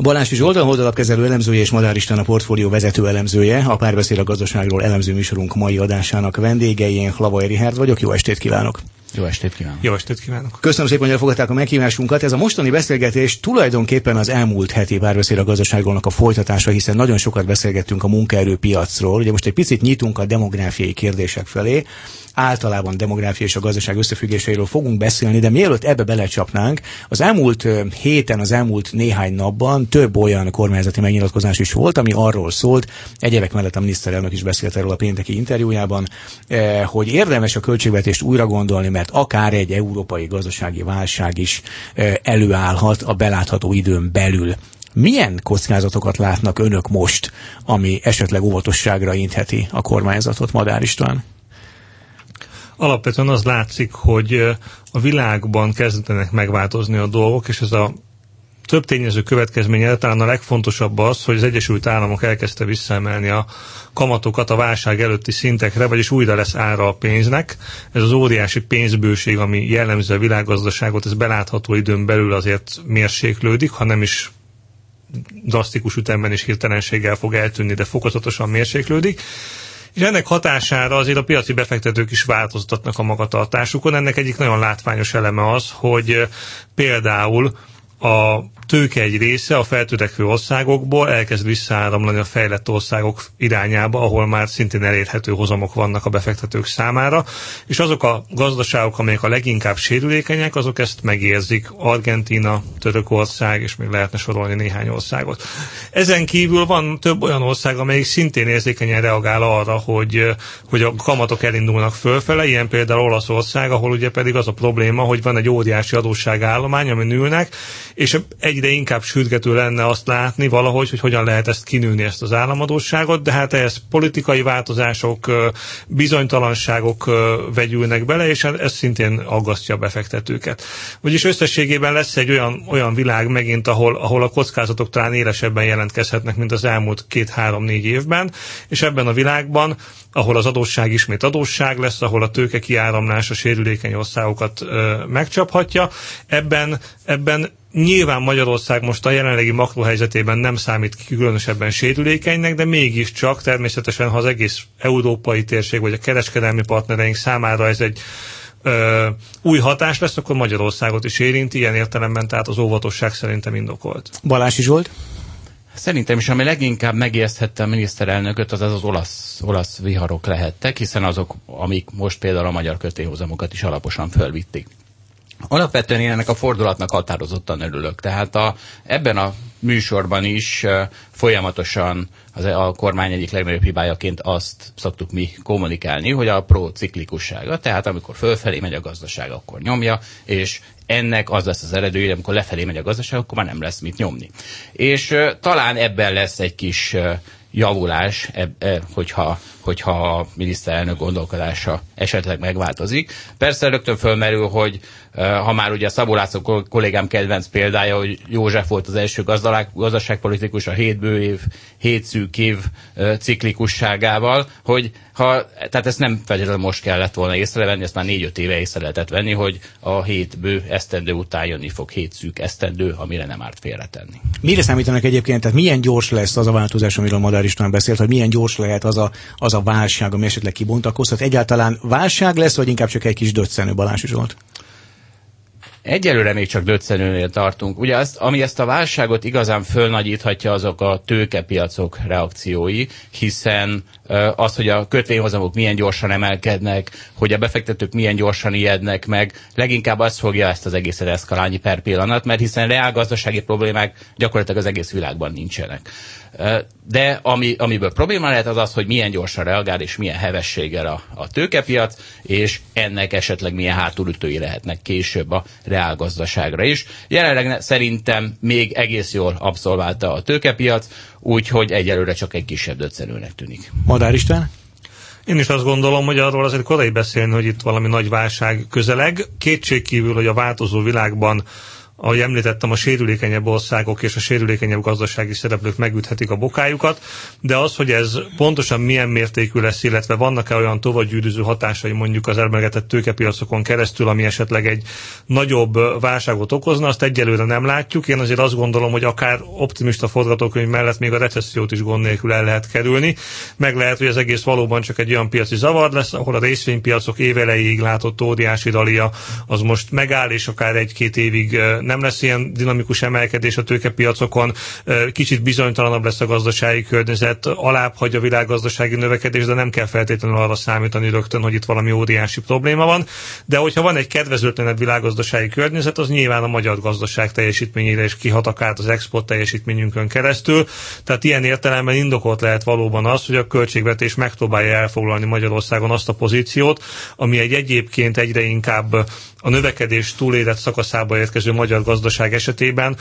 Balási Zsolt, a holdalapkezelő elemzője és Madár István a portfólió vezető elemzője, a párbeszéd a gazdaságról elemző műsorunk mai adásának vendégei, én Hlavai Richard vagyok, jó estét kívánok! Jó estét kívánok! Jó estét kívánok! Köszönöm szépen, hogy elfogadták a meghívásunkat. Ez a mostani beszélgetés tulajdonképpen az elmúlt heti párbeszéd a gazdaságolnak a folytatása, hiszen nagyon sokat beszélgettünk a munkaerőpiacról. Ugye most egy picit nyitunk a demográfiai kérdések felé általában demográfia és a gazdaság összefüggéseiről fogunk beszélni, de mielőtt ebbe belecsapnánk, az elmúlt héten, az elmúlt néhány napban több olyan kormányzati megnyilatkozás is volt, ami arról szólt, egyebek mellett a miniszterelnök is beszélt erről a pénteki interjújában, hogy érdemes a költségvetést újra gondolni, mert akár egy európai gazdasági válság is előállhat a belátható időn belül. Milyen kockázatokat látnak önök most, ami esetleg óvatosságra intheti a kormányzatot, Madár István? alapvetően az látszik, hogy a világban kezdenek megváltozni a dolgok, és ez a több tényező következménye talán a legfontosabb az, hogy az Egyesült Államok elkezdte visszaemelni a kamatokat a válság előtti szintekre, vagyis újra lesz ára a pénznek. Ez az óriási pénzbőség, ami jellemző a világgazdaságot, ez belátható időn belül azért mérséklődik, ha nem is drasztikus ütemben és hirtelenséggel fog eltűnni, de fokozatosan mérséklődik és ennek hatására azért a piaci befektetők is változtatnak a magatartásukon. Ennek egyik nagyon látványos eleme az, hogy például a tőke egy része a feltörekvő országokból elkezd visszaáramlani a fejlett országok irányába, ahol már szintén elérhető hozamok vannak a befektetők számára, és azok a gazdaságok, amelyek a leginkább sérülékenyek, azok ezt megérzik. Argentina, Törökország, és még lehetne sorolni néhány országot. Ezen kívül van több olyan ország, amelyik szintén érzékenyen reagál arra, hogy, hogy a kamatok elindulnak fölfele, ilyen például Olaszország, ahol ugye pedig az a probléma, hogy van egy óriási adósságállomány, ami nőnek, és egy egyre inkább sürgető lenne azt látni valahogy, hogy hogyan lehet ezt kinőni, ezt az államadóságot, de hát ehhez politikai változások, bizonytalanságok vegyülnek bele, és ez szintén aggasztja a befektetőket. Vagyis összességében lesz egy olyan, olyan világ megint, ahol, ahol a kockázatok talán élesebben jelentkezhetnek, mint az elmúlt két-három-négy évben, és ebben a világban ahol az adósság ismét adósság lesz, ahol a tőke kiáramlás a sérülékeny országokat ö, megcsaphatja. Ebben, ebben Nyilván Magyarország most a jelenlegi makrohelyzetében nem számít különösebben sérülékenynek, de mégiscsak természetesen, ha az egész európai térség vagy a kereskedelmi partnereink számára ez egy ö, új hatás lesz, akkor Magyarországot is érinti, ilyen értelemben tehát az óvatosság szerintem indokolt. Balási Zsolt? Szerintem is, ami leginkább megijeszthette a miniszterelnököt, az az, az olasz, olasz viharok lehettek, hiszen azok, amik most például a magyar kötéhozamokat is alaposan fölvitték. Alapvetően én ennek a fordulatnak határozottan örülök. Tehát a, ebben a műsorban is folyamatosan az, a kormány egyik legnagyobb hibájaként azt szoktuk mi kommunikálni, hogy a prociklikussága, tehát amikor fölfelé megy a gazdaság, akkor nyomja, és ennek az lesz az eredő, hogy amikor lefelé megy a gazdaság, akkor már nem lesz mit nyomni. És talán ebben lesz egy kis javulás, eb, e, hogyha, hogyha a miniszterelnök gondolkodása esetleg megváltozik. Persze rögtön fölmerül, hogy ha már ugye Szabó László kollégám kedvenc példája, hogy József volt az első gazdaságpolitikus a hét bő év, hét szűk év ciklikusságával, hogy ha, tehát ezt nem feltétlenül most kellett volna észrevenni, ezt már négy-öt éve észre lehetett venni, hogy a hét bő esztendő után jönni fog hét szűk esztendő, amire nem árt félretenni. Mire számítanak egyébként, tehát milyen gyors lesz az a változás, amiről Madár István beszélt, hogy milyen gyors lehet az a, az a válság, ami esetleg kibontakozhat? Egyáltalán válság lesz, vagy inkább csak egy kis döccenő Balázs Zsolt? Egyelőre még csak döccenőnél tartunk. Ugye azt, ami ezt a válságot igazán fölnagyíthatja, azok a tőkepiacok reakciói, hiszen az, hogy a kötvényhozamok milyen gyorsan emelkednek, hogy a befektetők milyen gyorsan ijednek meg, leginkább az fogja ezt az egészet eszkalálni per pillanat, mert hiszen reálgazdasági problémák gyakorlatilag az egész világban nincsenek. De ami, amiből probléma lehet az az, hogy milyen gyorsan reagál és milyen hevességgel a, a tőkepiac, és ennek esetleg milyen hátulütői lehetnek később a reálgazdaságra is. Jelenleg szerintem még egész jól abszolválta a tőkepiac, úgyhogy egyelőre csak egy kisebb döccenőnek tűnik. Madár István? Én is azt gondolom, hogy arról azért korai beszélni, hogy itt valami nagy válság közeleg. Kétségkívül, hogy a változó világban ahogy említettem, a sérülékenyebb országok és a sérülékenyebb gazdasági szereplők megüthetik a bokájukat, de az, hogy ez pontosan milyen mértékű lesz, illetve vannak-e olyan tovagyűrűző hatásai mondjuk az elmegetett tőkepiacokon keresztül, ami esetleg egy nagyobb válságot okozna, azt egyelőre nem látjuk. Én azért azt gondolom, hogy akár optimista forgatókönyv mellett még a recessziót is gond nélkül el lehet kerülni. Meg lehet, hogy az egész valóban csak egy olyan piaci zavar lesz, ahol a részvénypiacok évelejéig látott óriási dalia az most megáll, és akár egy-két évig nem lesz ilyen dinamikus emelkedés a tőkepiacokon, kicsit bizonytalanabb lesz a gazdasági környezet, alább hagy a világgazdasági növekedés, de nem kell feltétlenül arra számítani rögtön, hogy itt valami óriási probléma van. De hogyha van egy kedvezőtlenebb világgazdasági környezet, az nyilván a magyar gazdaság teljesítményére is kihat, akár az export teljesítményünkön keresztül. Tehát ilyen értelemben indokolt lehet valóban az, hogy a költségvetés megpróbálja elfoglalni Magyarországon azt a pozíciót, ami egy egyébként egyre inkább a növekedés túlélet szakaszába érkező magyar gazdaság esetében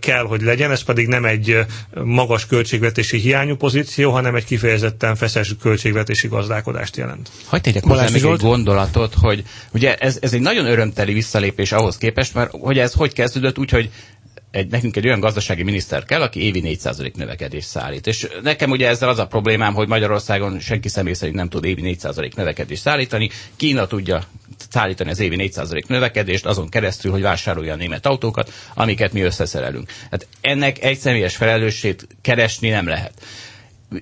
kell, hogy legyen, ez pedig nem egy magas költségvetési hiányú pozíció, hanem egy kifejezetten feszes költségvetési gazdálkodást jelent. Hogy tegyek hozzá még egy gondolatot, hogy ugye ez, ez egy nagyon örömteli visszalépés ahhoz képest, mert hogy ez hogy kezdődött úgy, hogy egy, nekünk egy olyan gazdasági miniszter kell, aki évi 4% növekedést szállít. És nekem ugye ezzel az a problémám, hogy Magyarországon senki személy szerint nem tud évi 4% növekedést szállítani. Kína tudja szállítani az évi 4% növekedést azon keresztül, hogy vásárolja a német autókat, amiket mi összeszerelünk. Hát ennek egy személyes felelősségét keresni nem lehet.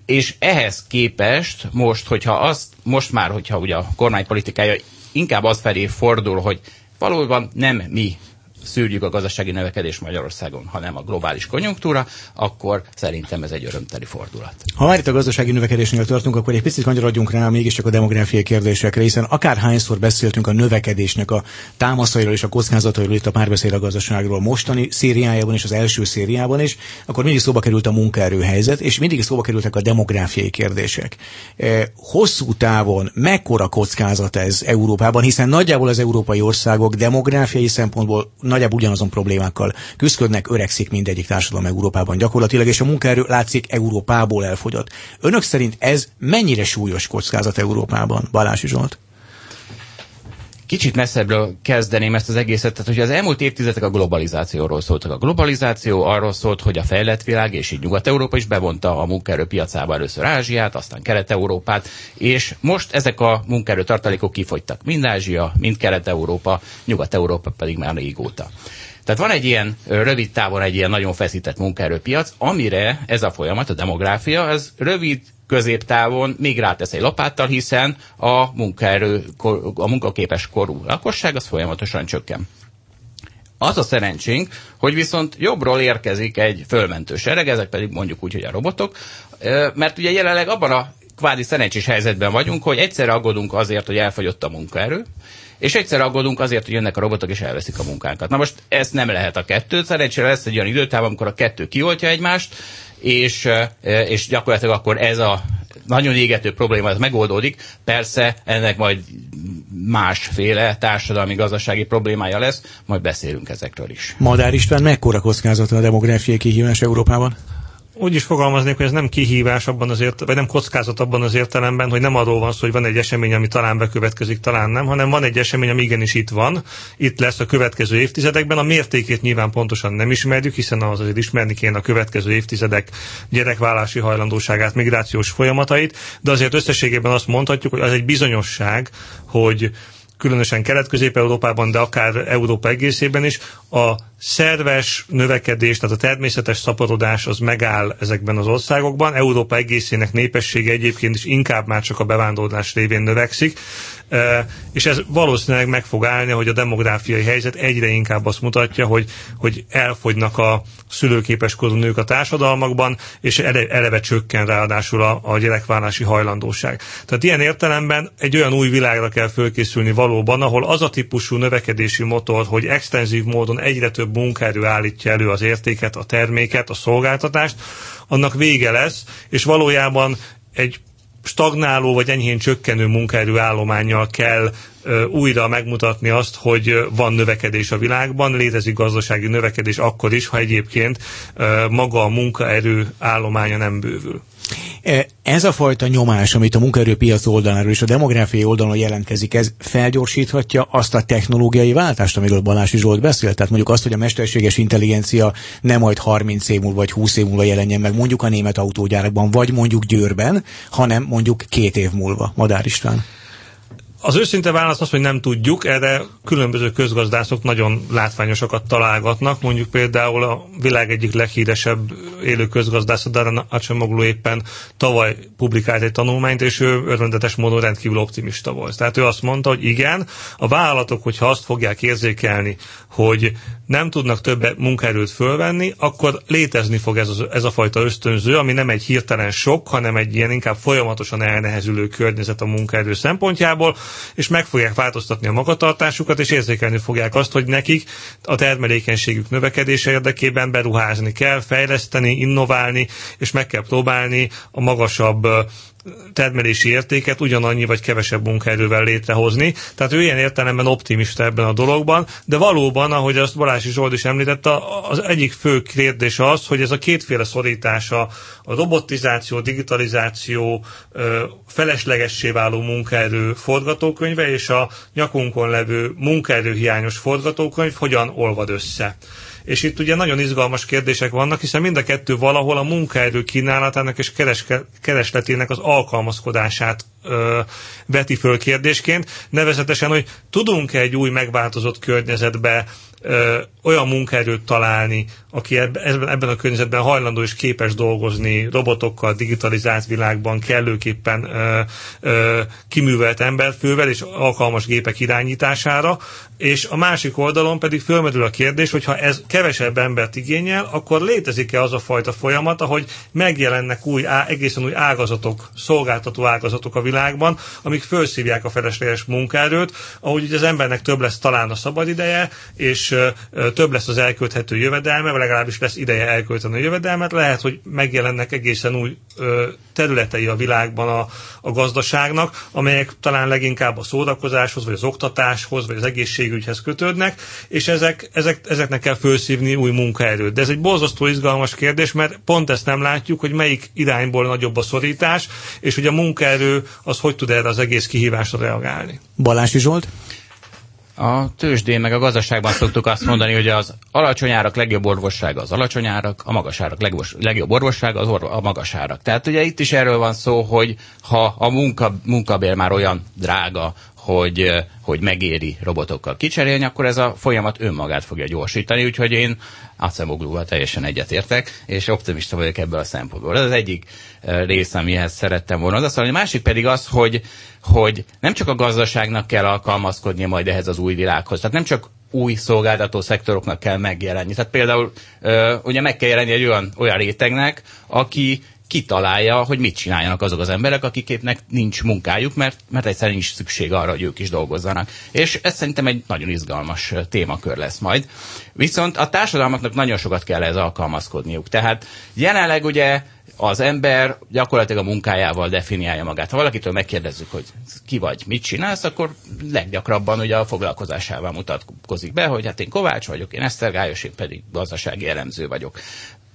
És ehhez képest most, hogyha azt, most már, hogyha ugye a kormánypolitikája inkább az felé fordul, hogy valóban nem mi szűrjük a gazdasági növekedés Magyarországon, hanem a globális konjunktúra, akkor szerintem ez egy örömteli fordulat. Ha már itt a gazdasági növekedésnél tartunk, akkor egy picit kanyarodjunk rá mégiscsak a demográfiai kérdésekre, hiszen akárhányszor beszéltünk a növekedésnek a támaszairól és a kockázatairól itt a párbeszéd a gazdaságról mostani szériájában és az első szériában is, akkor mindig szóba került a munkaerőhelyzet, és mindig szóba kerültek a demográfiai kérdések. E, hosszú távon mekkora kockázat ez Európában, hiszen nagyjából az európai országok demográfiai szempontból nagyjából ugyanazon problémákkal küzdködnek, öregszik mindegyik társadalom Európában gyakorlatilag, és a munkaerő látszik Európából elfogyott. Önök szerint ez mennyire súlyos kockázat Európában, Balási Zsolt? Kicsit messzebbről kezdeném ezt az egészet, tehát hogy az elmúlt évtizedek a globalizációról szóltak. A globalizáció arról szólt, hogy a fejlett világ, és így Nyugat-Európa is bevonta a munkaerő piacába először Ázsiát, aztán Kelet-Európát, és most ezek a munkaerő tartalékok kifogytak. Mind Ázsia, mind Kelet-Európa, Nyugat-Európa pedig már régóta. Tehát van egy ilyen rövid távon egy ilyen nagyon feszített munkaerőpiac, amire ez a folyamat, a demográfia, ez rövid középtávon még rátesz egy lapáttal, hiszen a munkaerő, a munkaképes korú lakosság az folyamatosan csökken. Az a szerencsénk, hogy viszont jobbról érkezik egy fölmentő sereg, ezek pedig mondjuk úgy, hogy a robotok, mert ugye jelenleg abban a kvázi szerencsés helyzetben vagyunk, hogy egyszerre aggódunk azért, hogy elfogyott a munkaerő, és egyszer aggódunk azért, hogy jönnek a robotok és elveszik a munkánkat. Na most ez nem lehet a kettő, szerencsére lesz egy olyan időtáv, amikor a kettő kioltja egymást, és, és gyakorlatilag akkor ez a nagyon égető probléma ez megoldódik. Persze ennek majd másféle társadalmi gazdasági problémája lesz, majd beszélünk ezekről is. Madár István, mekkora kockázata a demográfiai kihívás Európában? Úgy is fogalmaznék, hogy ez nem kihívás abban az ért, vagy nem kockázat abban az értelemben, hogy nem arról van szó, hogy van egy esemény, ami talán bekövetkezik, talán nem, hanem van egy esemény, ami igenis itt van, itt lesz a következő évtizedekben. A mértékét nyilván pontosan nem ismerjük, hiszen az azért ismerni kéne a következő évtizedek gyerekvállási hajlandóságát, migrációs folyamatait, de azért összességében azt mondhatjuk, hogy az egy bizonyosság, hogy különösen Kelet-Közép-Európában, de akár Európa egészében is, a szerves növekedés, tehát a természetes szaporodás az megáll ezekben az országokban. Európa egészének népessége egyébként is inkább már csak a bevándorlás révén növekszik, és ez valószínűleg meg fog állni, hogy a demográfiai helyzet egyre inkább azt mutatja, hogy, hogy elfogynak a szülőképes korú nők a társadalmakban, és eleve, csökken ráadásul a, a gyerekvállási hajlandóság. Tehát ilyen értelemben egy olyan új világra kell fölkészülni valóban, ahol az a típusú növekedési motor, hogy extenzív módon egyre több munkaerő állítja elő az értéket, a terméket, a szolgáltatást, annak vége lesz, és valójában egy stagnáló vagy enyhén csökkenő munkaerő állományjal kell újra megmutatni azt, hogy van növekedés a világban, létezik gazdasági növekedés akkor is, ha egyébként maga a munkaerő állománya nem bővül. Ez a fajta nyomás, amit a munkaerőpiac oldaláról és a demográfiai oldalon jelentkezik, ez felgyorsíthatja azt a technológiai váltást, amiről Balási Zsolt beszélt? Tehát mondjuk azt, hogy a mesterséges intelligencia nem majd 30 év múlva vagy 20 év múlva jelenjen meg mondjuk a német autógyárakban, vagy mondjuk Győrben, hanem mondjuk két év múlva. Madár István. Az őszinte válasz az, hogy nem tudjuk, erre különböző közgazdászok nagyon látványosakat találgatnak. Mondjuk például a világ egyik leghíresebb élő közgazdász, Daran Acemoglu éppen tavaly publikált egy tanulmányt, és ő örvendetes módon rendkívül optimista volt. Tehát ő azt mondta, hogy igen, a vállalatok, hogyha azt fogják érzékelni, hogy nem tudnak több munkaerőt fölvenni, akkor létezni fog ez, az, ez a fajta ösztönző, ami nem egy hirtelen sok, hanem egy ilyen inkább folyamatosan elnehezülő környezet a munkaerő szempontjából, és meg fogják változtatni a magatartásukat, és érzékelni fogják azt, hogy nekik a termelékenységük növekedése érdekében beruházni kell, fejleszteni, innoválni, és meg kell próbálni a magasabb termelési értéket ugyanannyi vagy kevesebb munkaerővel létrehozni. Tehát ő ilyen értelemben optimista ebben a dologban, de valóban, ahogy azt Balási Zsolt is említette, az egyik fő kérdés az, hogy ez a kétféle szorítása, a robotizáció, digitalizáció, feleslegessé váló munkaerő forgatókönyve és a nyakunkon levő munkaerőhiányos forgatókönyv hogyan olvad össze és itt ugye nagyon izgalmas kérdések vannak, hiszen mind a kettő valahol a munkaerő kínálatának és kereske, keresletének az alkalmazkodását ö, veti föl kérdésként, nevezetesen, hogy tudunk-e egy új megváltozott környezetbe ö, olyan munkaerőt találni, aki ebben, ebben a környezetben hajlandó és képes dolgozni robotokkal, digitalizált világban, kellőképpen ö, ö, kiművelt emberfővel és alkalmas gépek irányítására, és a másik oldalon pedig fölmerül a kérdés, hogy ha ez kevesebb embert igényel, akkor létezik-e az a fajta folyamat, ahogy megjelennek új, egészen új ágazatok, szolgáltató ágazatok a világban, amik felszívják a felesleges munkaerőt, ahogy ugye az embernek több lesz talán a szabadideje, és ö, több lesz az elkölthető jövedelme, legalábbis lesz ideje elkölteni a jövedelmet, lehet, hogy megjelennek egészen új ö, területei a világban a, a gazdaságnak, amelyek talán leginkább a szórakozáshoz, vagy az oktatáshoz, vagy az egészségügyhez kötődnek, és ezek, ezek, ezeknek kell felszívni új munkaerőt. De ez egy borzasztó izgalmas kérdés, mert pont ezt nem látjuk, hogy melyik irányból nagyobb a szorítás, és hogy a munkaerő az hogy tud erre az egész kihívásra reagálni. Balási Zsolt? A tőzsdén meg a gazdaságban szoktuk azt mondani, hogy az alacsony árak legjobb orvossága az alacsony árak, a magas árak legjobb orvossága az orvo, a magas árak. Tehát ugye itt is erről van szó, hogy ha a munka, munkabér már olyan drága, hogy, hogy megéri robotokkal kicserélni, akkor ez a folyamat önmagát fogja gyorsítani, úgyhogy én Acemoglúval teljesen egyetértek, és optimista vagyok ebből a szempontból. Ez az egyik rész, amihez szerettem volna Az A másik pedig az, hogy, hogy nem csak a gazdaságnak kell alkalmazkodnia majd ehhez az új világhoz. Tehát nem csak új szolgáltató szektoroknak kell megjelenni. Tehát például ugye meg kell jelenni egy olyan, olyan rétegnek, aki kitalálja, hogy mit csináljanak azok az emberek, akiknek nincs munkájuk, mert, mert egyszerűen nincs szükség arra, hogy ők is dolgozzanak. És ez szerintem egy nagyon izgalmas témakör lesz majd. Viszont a társadalmaknak nagyon sokat kell ez alkalmazkodniuk. Tehát jelenleg ugye az ember gyakorlatilag a munkájával definiálja magát. Ha valakitől megkérdezzük, hogy ki vagy, mit csinálsz, akkor leggyakrabban ugye a foglalkozásával mutatkozik be, hogy hát én Kovács vagyok, én Esztergályos, én pedig gazdasági elemző vagyok.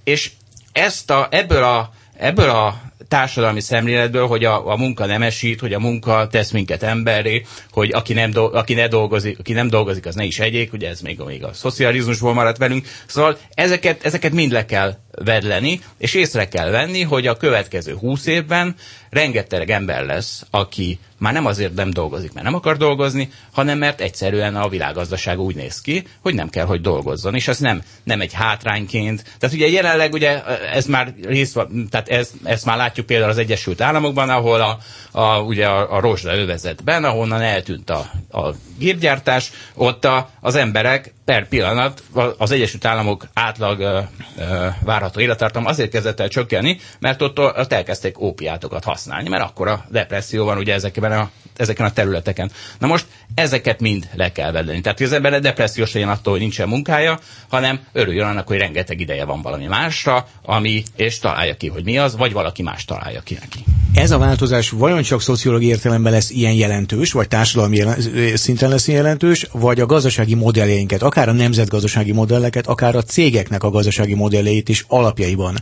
És ezt a, ebből a ebből a társadalmi szemléletből, hogy a, a munka nem esít, hogy a munka tesz minket emberré, hogy aki nem, do, aki ne dolgozik, aki nem dolgozik, az ne is egyék, ugye ez még, még a szocializmusból maradt velünk. Szóval ezeket, ezeket mind le kell vedleni, és észre kell venni, hogy a következő húsz évben rengeteg ember lesz, aki már nem azért nem dolgozik, mert nem akar dolgozni, hanem mert egyszerűen a világgazdaság úgy néz ki, hogy nem kell, hogy dolgozzon, és ez nem, nem egy hátrányként. Tehát ugye jelenleg ugye ez már részt tehát ez, ezt már látjuk például az Egyesült Államokban, ahol a, a, ugye a, a rozsda övezetben, ahonnan eltűnt a, a gépgyártás, ott a, az emberek per pillanat az Egyesült Államok átlag ö, ö, várható élettartam azért kezdett el csökkenni, mert ott, ott elkezdték ópiátokat használni, mert akkor a depresszió van ugye ezekben a, ezeken a területeken. Na most ezeket mind le kell vedeni. Tehát az ember depressziós legyen attól, hogy nincsen munkája, hanem örüljön annak, hogy rengeteg ideje van valami másra, ami, és találja ki, hogy mi az, vagy valaki más találja ki neki. Ez a változás vajon csak szociológiai értelemben lesz ilyen jelentős, vagy társadalmi jelen, szinten lesz ilyen jelentős, vagy a gazdasági modelleinket, akár a nemzetgazdasági modelleket, akár a cégeknek a gazdasági modelleit is alapjaiban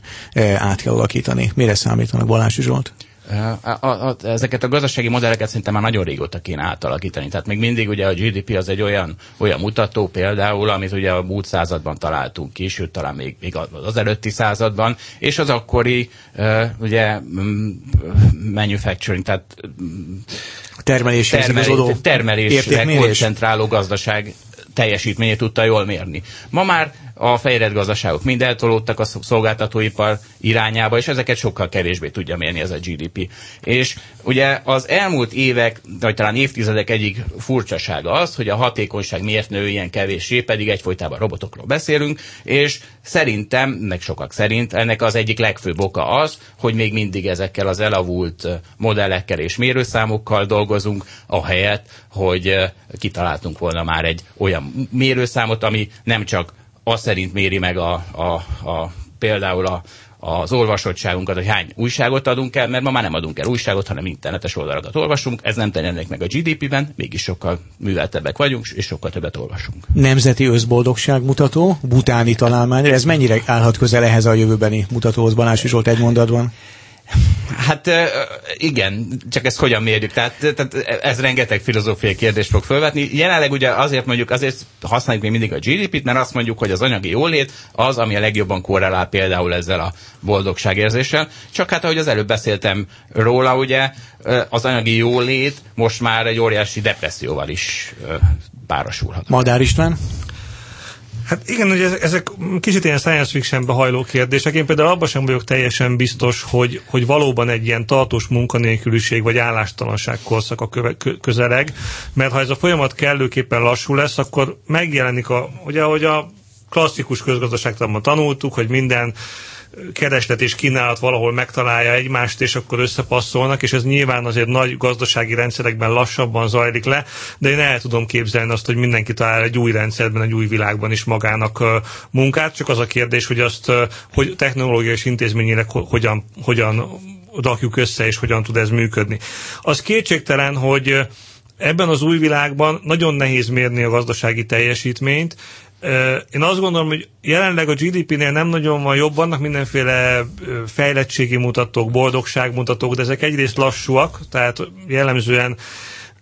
át kell alakítani. Mire számítanak Balázs Zsolt? A, a, a, ezeket a gazdasági modelleket szerintem már nagyon régóta kéne átalakítani. Tehát még mindig ugye a GDP az egy olyan, olyan mutató például, amit ugye a múlt században találtunk ki, sőt talán még, még az előtti században, és az akkori uh, ugye manufacturing, tehát termelés, termelés, termelésre koncentráló gazdaság teljesítményét tudta jól mérni. Ma már a fejlett gazdaságok mind eltolódtak a szolgáltatóipar irányába, és ezeket sokkal kevésbé tudja mérni ez a GDP. És ugye az elmúlt évek, vagy talán évtizedek egyik furcsasága az, hogy a hatékonyság miért nő ilyen kevéssé, pedig egyfolytában robotokról beszélünk, és szerintem, meg sokak szerint, ennek az egyik legfőbb oka az, hogy még mindig ezekkel az elavult modellekkel és mérőszámokkal dolgozunk, ahelyett, hogy kitaláltunk volna már egy olyan mérőszámot, ami nem csak az szerint méri meg a, a, a például a, az olvasottságunkat, hogy hány újságot adunk el, mert ma már nem adunk el újságot, hanem internetes oldalakat olvasunk. Ez nem tennének meg a GDP-ben, mégis sokkal műveltebbek vagyunk, és sokkal többet olvasunk. Nemzeti összboldogság mutató, butáni találmány, ez mennyire állhat közel ehhez a jövőbeni mutatóhoz, Balázs Zsolt egy mondatban? Hát igen, csak ezt hogyan mérjük? Tehát, tehát ez rengeteg filozófiai kérdést fog felvetni. Jelenleg ugye azért mondjuk, azért használjuk még mindig a GDP-t, mert azt mondjuk, hogy az anyagi jólét az, ami a legjobban korrelál például ezzel a boldogságérzéssel. Csak hát, ahogy az előbb beszéltem róla, ugye az anyagi jólét most már egy óriási depresszióval is párosulhat. Madár István? Hát igen, ugye ezek kicsit ilyen science fictionbe hajló kérdések. Én például abban sem vagyok teljesen biztos, hogy, hogy valóban egy ilyen tartós munkanélküliség vagy állástalanság korszaka közeleg, mert ha ez a folyamat kellőképpen lassú lesz, akkor megjelenik a, ugye, hogy a klasszikus közgazdaságtanban tanultuk, hogy minden kereslet és kínálat valahol megtalálja egymást, és akkor összepasszolnak, és ez nyilván azért nagy gazdasági rendszerekben lassabban zajlik le, de én el tudom képzelni azt, hogy mindenki talál egy új rendszerben, egy új világban is magának munkát, csak az a kérdés, hogy azt, hogy technológiai és intézményileg hogyan, hogyan rakjuk össze, és hogyan tud ez működni. Az kétségtelen, hogy ebben az új világban nagyon nehéz mérni a gazdasági teljesítményt, én azt gondolom, hogy jelenleg a GDP-nél nem nagyon van jobb, vannak mindenféle fejlettségi mutatók, boldogságmutatók, de ezek egyrészt lassúak, tehát jellemzően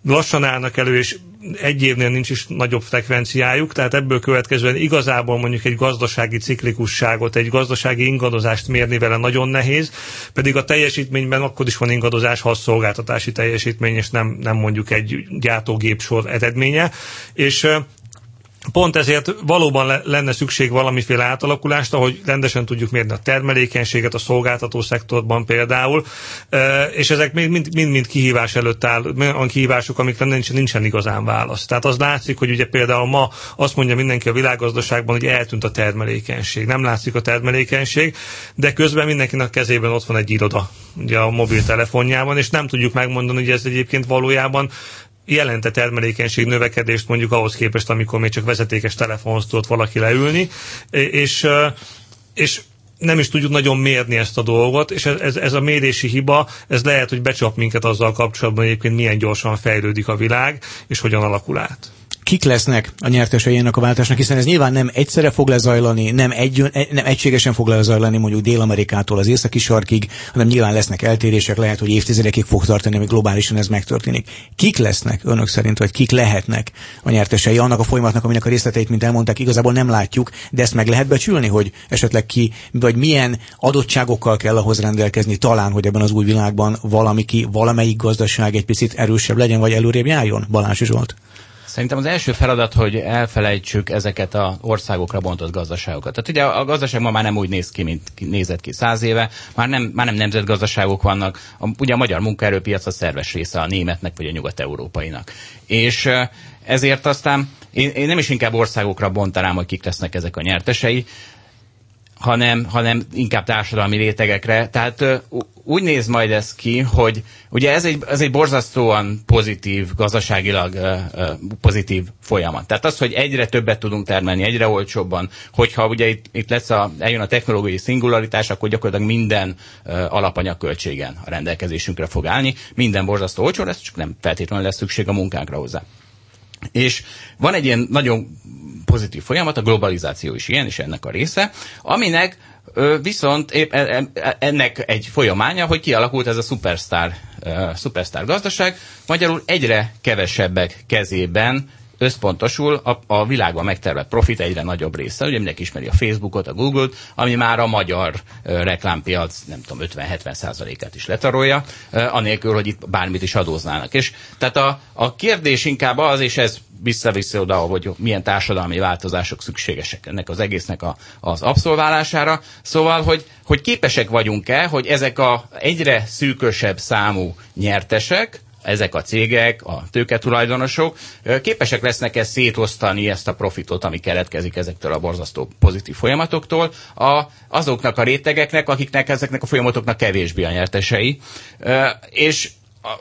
lassan állnak elő, és egy évnél nincs is nagyobb frekvenciájuk, tehát ebből következően igazából mondjuk egy gazdasági ciklikusságot, egy gazdasági ingadozást mérni vele nagyon nehéz, pedig a teljesítményben akkor is van ingadozás, ha a szolgáltatási teljesítmény, és nem, nem mondjuk egy gyártógép sor eredménye, és Pont ezért valóban le, lenne szükség valamiféle átalakulást, ahogy rendesen tudjuk mérni a termelékenységet a szolgáltató szektorban például, és ezek mind-mind kihívás előtt áll, olyan kihívások, amikre nincsen, nincsen igazán válasz. Tehát az látszik, hogy ugye például ma azt mondja mindenki a világgazdaságban, hogy eltűnt a termelékenység. Nem látszik a termelékenység, de közben mindenkinek kezében ott van egy iroda, ugye a mobiltelefonjában, és nem tudjuk megmondani, hogy ez egyébként valójában jelente termelékenység növekedést mondjuk ahhoz képest, amikor még csak vezetékes telefonhoz tudott valaki leülni, és, és nem is tudjuk nagyon mérni ezt a dolgot, és ez, ez a mérési hiba, ez lehet, hogy becsap minket azzal kapcsolatban egyébként milyen gyorsan fejlődik a világ, és hogyan alakul át kik lesznek a nyertesei ennek a váltásnak, hiszen ez nyilván nem egyszerre fog lezajlani, nem, egy, nem egységesen fog lezajlani mondjuk Dél-Amerikától az északi sarkig, hanem nyilván lesznek eltérések, lehet, hogy évtizedekig fog tartani, amíg globálisan ez megtörténik. Kik lesznek önök szerint, vagy kik lehetnek a nyertesei annak a folyamatnak, aminek a részleteit, mint elmondták, igazából nem látjuk, de ezt meg lehet becsülni, hogy esetleg ki, vagy milyen adottságokkal kell ahhoz rendelkezni, talán, hogy ebben az új világban valami ki, valamelyik gazdaság egy picit erősebb legyen, vagy előrébb járjon? Balázs Zsolt. Szerintem az első feladat, hogy elfelejtsük ezeket az országokra bontott gazdaságokat. Tehát ugye a gazdaság ma már nem úgy néz ki, mint nézett ki száz éve, már nem, már nem nemzetgazdaságok vannak. A, ugye a magyar munkaerőpiac a szerves része a németnek vagy a nyugat-európainak. És ezért aztán én, én nem is inkább országokra bontanám, hogy kik lesznek ezek a nyertesei, hanem, hanem inkább társadalmi rétegekre. Tehát úgy néz majd ez ki, hogy ugye ez egy, ez egy borzasztóan pozitív, gazdaságilag pozitív folyamat. Tehát az, hogy egyre többet tudunk termelni, egyre olcsóbban, hogyha ugye itt, itt lesz a, eljön a technológiai szingularitás, akkor gyakorlatilag minden alapanyag költségen a rendelkezésünkre fog állni. Minden borzasztó olcsó lesz, csak nem feltétlenül lesz szükség a munkánkra hozzá. És van egy ilyen nagyon pozitív folyamat, a globalizáció is ilyen, és ennek a része, aminek Viszont épp e, e, ennek egy folyamánya, hogy kialakult ez a superstar, superstar gazdaság, magyarul egyre kevesebbek kezében összpontosul a, a világban megtervett profit egyre nagyobb része. Ugye mindenki ismeri a Facebookot, a Google-t, ami már a magyar uh, reklámpiac, nem tudom, 50-70 százalékát is letarolja, anélkül, hogy itt bármit is adóznának. És tehát a, a kérdés inkább az, és ez visszaviszi oda, hogy milyen társadalmi változások szükségesek ennek az egésznek a, az abszolválására. Szóval, hogy, hogy képesek vagyunk-e, hogy ezek a egyre szűkösebb számú nyertesek, ezek a cégek, a tőketulajdonosok képesek lesznek ezt szétosztani, ezt a profitot, ami keletkezik ezektől a borzasztó pozitív folyamatoktól, a, azoknak a rétegeknek, akiknek ezeknek a folyamatoknak kevésbé a nyertesei. És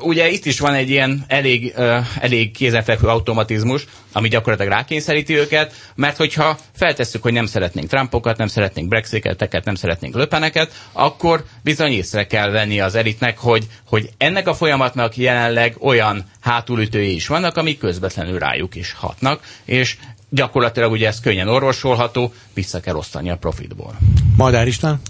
ugye itt is van egy ilyen elég, elég kézenfekvő automatizmus, ami gyakorlatilag rákényszeríti őket, mert hogyha feltesszük, hogy nem szeretnénk Trumpokat, nem szeretnénk Brexiteket, nem szeretnénk löpeneket, akkor bizony észre kell venni az elitnek, hogy, hogy ennek a folyamatnak jelenleg olyan hátulütői is vannak, amik közvetlenül rájuk is hatnak, és gyakorlatilag ugye ez könnyen orvosolható, vissza kell osztani a profitból. Madár István?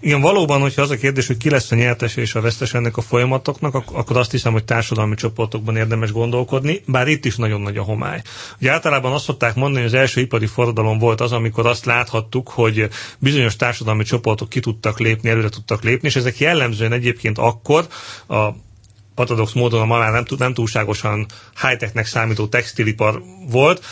Igen, valóban, hogyha az a kérdés, hogy ki lesz a nyertes és a vesztes ennek a folyamatoknak, akkor azt hiszem, hogy társadalmi csoportokban érdemes gondolkodni, bár itt is nagyon nagy a homály. Ugye általában azt szokták mondani, hogy az első ipari forradalom volt az, amikor azt láthattuk, hogy bizonyos társadalmi csoportok ki tudtak lépni, előre tudtak lépni, és ezek jellemzően egyébként akkor a paradox módon a már nem, nem túlságosan high-technek számító textilipar volt.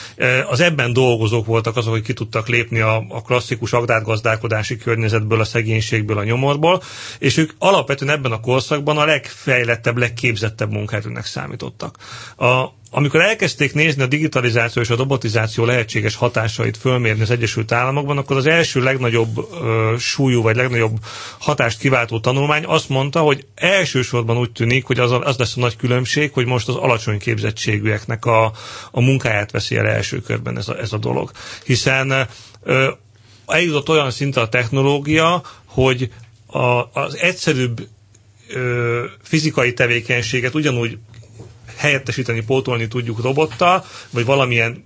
Az ebben dolgozók voltak azok, hogy ki tudtak lépni a, a klasszikus agrárgazdálkodási környezetből, a szegénységből, a nyomorból, és ők alapvetően ebben a korszakban a legfejlettebb, legképzettebb munkaerőnek számítottak. A, amikor elkezdték nézni a digitalizáció és a robotizáció lehetséges hatásait fölmérni az Egyesült Államokban, akkor az első legnagyobb ö, súlyú vagy legnagyobb hatást kiváltó tanulmány azt mondta, hogy elsősorban úgy tűnik, hogy az, az lesz a nagy különbség, hogy most az alacsony képzettségűeknek a, a munkáját veszi el első körben ez a, ez a dolog. Hiszen ö, eljutott olyan szinte a technológia, hogy a, az egyszerűbb fizikai tevékenységet ugyanúgy helyettesíteni, pótolni tudjuk robottal, vagy valamilyen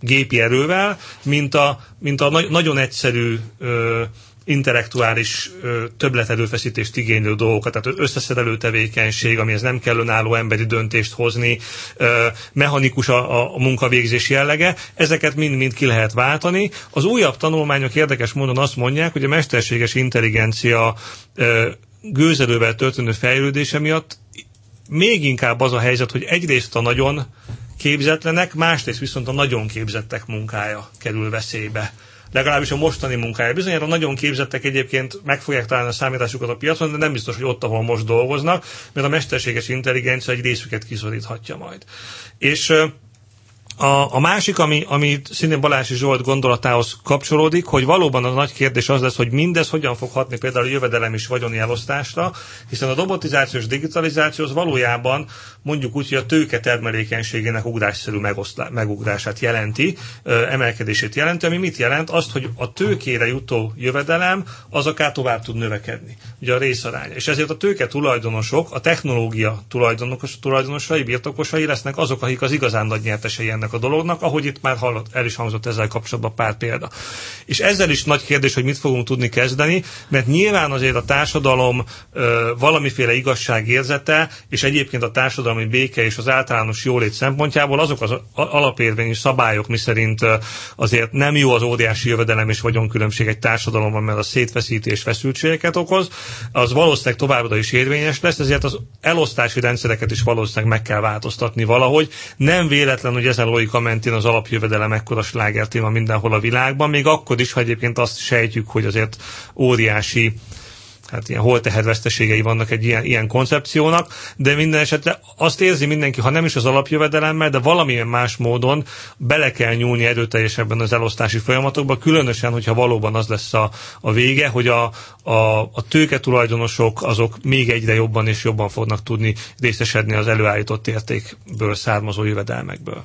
gépi erővel, mint a, mint a na- nagyon egyszerű ö, intellektuális ö, többleterőfeszítést igénylő dolgokat, tehát összeszerelő tevékenység, amihez nem kell önálló emberi döntést hozni, ö, mechanikus a, a munkavégzés jellege, ezeket mind-mind ki lehet váltani. Az újabb tanulmányok érdekes módon azt mondják, hogy a mesterséges intelligencia ö, gőzerővel történő fejlődése miatt még inkább az a helyzet, hogy egyrészt a nagyon képzetlenek, másrészt viszont a nagyon képzettek munkája kerül veszélybe. Legalábbis a mostani munkája. Bizonyára a nagyon képzettek egyébként meg fogják találni a számításukat a piacon, de nem biztos, hogy ott, ahol most dolgoznak, mert a mesterséges intelligencia egy részüket kiszoríthatja majd. És a, a másik, ami, ami szintén Balási Zsolt gondolatához kapcsolódik, hogy valóban a nagy kérdés az lesz, hogy mindez hogyan fog hatni például a jövedelem és vagyoni elosztásra, hiszen a robotizáció és digitalizáció az valójában mondjuk úgy, hogy a tőke termelékenységének ugrásszerű megoszlá, megugrását jelenti, emelkedését jelenti, ami mit jelent? Azt, hogy a tőkére jutó jövedelem az akár tovább tud növekedni, ugye a részaránya. És ezért a tőke tulajdonosok, a technológia tulajdonos, tulajdonosai, birtokosai lesznek azok, akik az igazán nagy nyertesei ennek a dolognak, ahogy itt már hallott, el is hangzott ezzel kapcsolatban pár példa. És ezzel is nagy kérdés, hogy mit fogunk tudni kezdeni, mert nyilván azért a társadalom ö, valamiféle igazságérzete, és egyébként a társadalmi béke és az általános jólét szempontjából azok az alapérvényű szabályok, miszerint azért nem jó az óriási jövedelem és vagyonkülönbség egy társadalomban, mert a szétveszítés feszültségeket okoz, az valószínűleg továbbra is érvényes lesz, ezért az elosztási rendszereket is valószínűleg meg kell változtatni valahogy. Nem véletlen, hogy ezen logika mentén az alapjövedelem ekkora slágertéma mindenhol a világban, még akkor is, ha egyébként azt sejtjük, hogy azért óriási hát ilyen holteherveszteségei vannak egy ilyen, ilyen koncepciónak, de minden esetre azt érzi mindenki, ha nem is az alapjövedelemmel, de valamilyen más módon bele kell nyúlni erőteljesebben az elosztási folyamatokba, különösen, hogyha valóban az lesz a, a vége, hogy a, a, a tőke tulajdonosok azok még egyre jobban és jobban fognak tudni részesedni az előállított értékből származó jövedelmekből.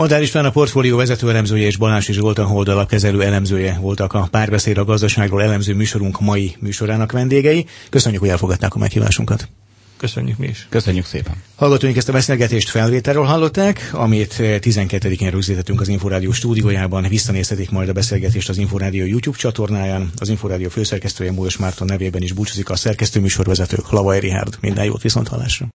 Madár István a portfólió vezető elemzője és Balási Zsolt a Hold alapkezelő elemzője voltak a párbeszéd a gazdaságról elemző műsorunk mai műsorának vendégei. Köszönjük, hogy elfogadták a meghívásunkat. Köszönjük mi is. Köszönjük szépen. Hallgatóink ezt a beszélgetést felvételről hallották, amit 12-én rögzítettünk az Inforádió stúdiójában. Visszanézhetik majd a beszélgetést az Inforádió YouTube csatornáján. Az Inforádió főszerkesztője Módos Márton nevében is búcsúzik a szerkesztőműsorvezető Lavai Rihárd. Minden jót viszont hallásra.